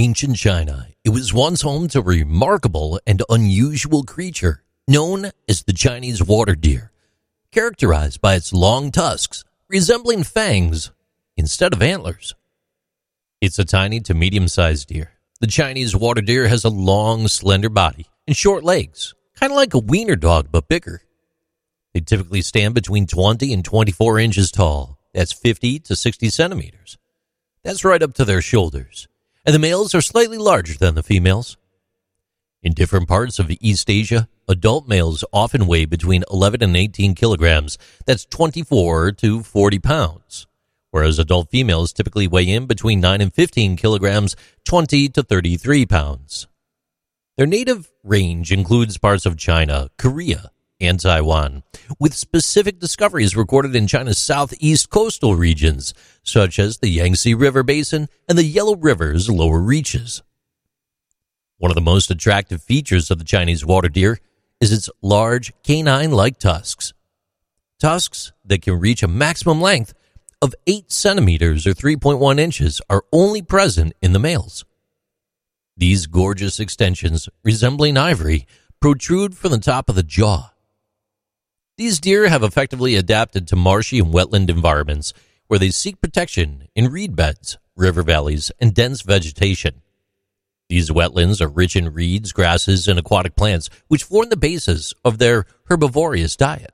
Ancient China, it was once home to a remarkable and unusual creature known as the Chinese water deer, characterized by its long tusks resembling fangs instead of antlers. It's a tiny to medium sized deer. The Chinese water deer has a long, slender body and short legs, kind of like a wiener dog but bigger. They typically stand between 20 and 24 inches tall. That's 50 to 60 centimeters. That's right up to their shoulders and the males are slightly larger than the females. In different parts of East Asia, adult males often weigh between 11 and 18 kilograms, that's 24 to 40 pounds, whereas adult females typically weigh in between 9 and 15 kilograms, 20 to 33 pounds. Their native range includes parts of China, Korea, and Taiwan, with specific discoveries recorded in China's southeast coastal regions, such as the Yangtze River Basin and the Yellow River's lower reaches. One of the most attractive features of the Chinese water deer is its large canine like tusks. Tusks that can reach a maximum length of 8 centimeters or 3.1 inches are only present in the males. These gorgeous extensions, resembling ivory, protrude from the top of the jaw these deer have effectively adapted to marshy and wetland environments where they seek protection in reed beds, river valleys, and dense vegetation. These wetlands are rich in reeds, grasses, and aquatic plants, which form the basis of their herbivorous diet.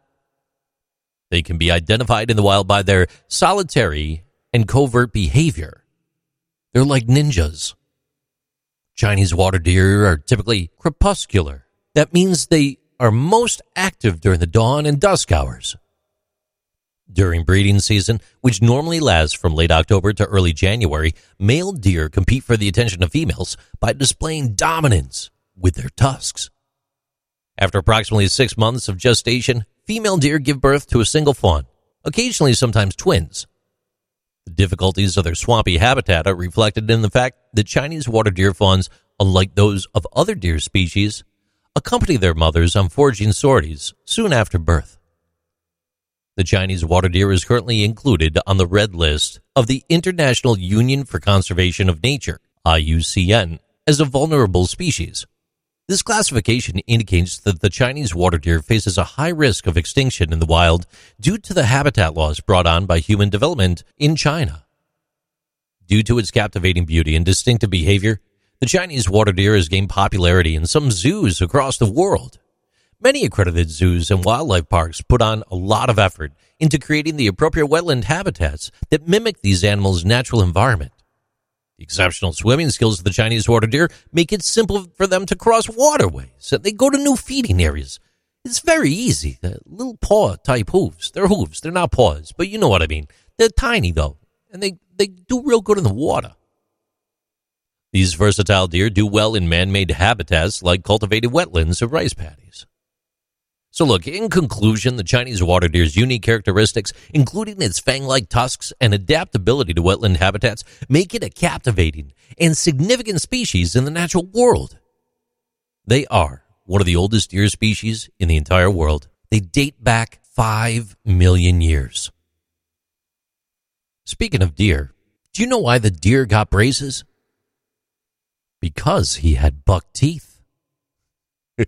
They can be identified in the wild by their solitary and covert behavior. They're like ninjas. Chinese water deer are typically crepuscular. That means they are most active during the dawn and dusk hours. During breeding season, which normally lasts from late October to early January, male deer compete for the attention of females by displaying dominance with their tusks. After approximately six months of gestation, female deer give birth to a single fawn, occasionally sometimes twins. The difficulties of their swampy habitat are reflected in the fact that Chinese water deer fawns, unlike those of other deer species, accompany their mothers on foraging sorties soon after birth. The Chinese water deer is currently included on the red list of the International Union for Conservation of Nature, IUCN, as a vulnerable species. This classification indicates that the Chinese water deer faces a high risk of extinction in the wild due to the habitat loss brought on by human development in China. Due to its captivating beauty and distinctive behavior, the Chinese water deer has gained popularity in some zoos across the world. Many accredited zoos and wildlife parks put on a lot of effort into creating the appropriate wetland habitats that mimic these animals' natural environment. The exceptional swimming skills of the Chinese water deer make it simple for them to cross waterways and they go to new feeding areas. It's very easy. The little paw type hooves. They're hooves. They're not paws, but you know what I mean. They're tiny though, and they, they do real good in the water. These versatile deer do well in man made habitats like cultivated wetlands or rice paddies. So, look, in conclusion, the Chinese water deer's unique characteristics, including its fang like tusks and adaptability to wetland habitats, make it a captivating and significant species in the natural world. They are one of the oldest deer species in the entire world. They date back 5 million years. Speaking of deer, do you know why the deer got braces? Because he had buck teeth.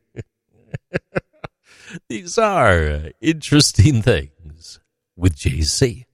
These are interesting things with JC.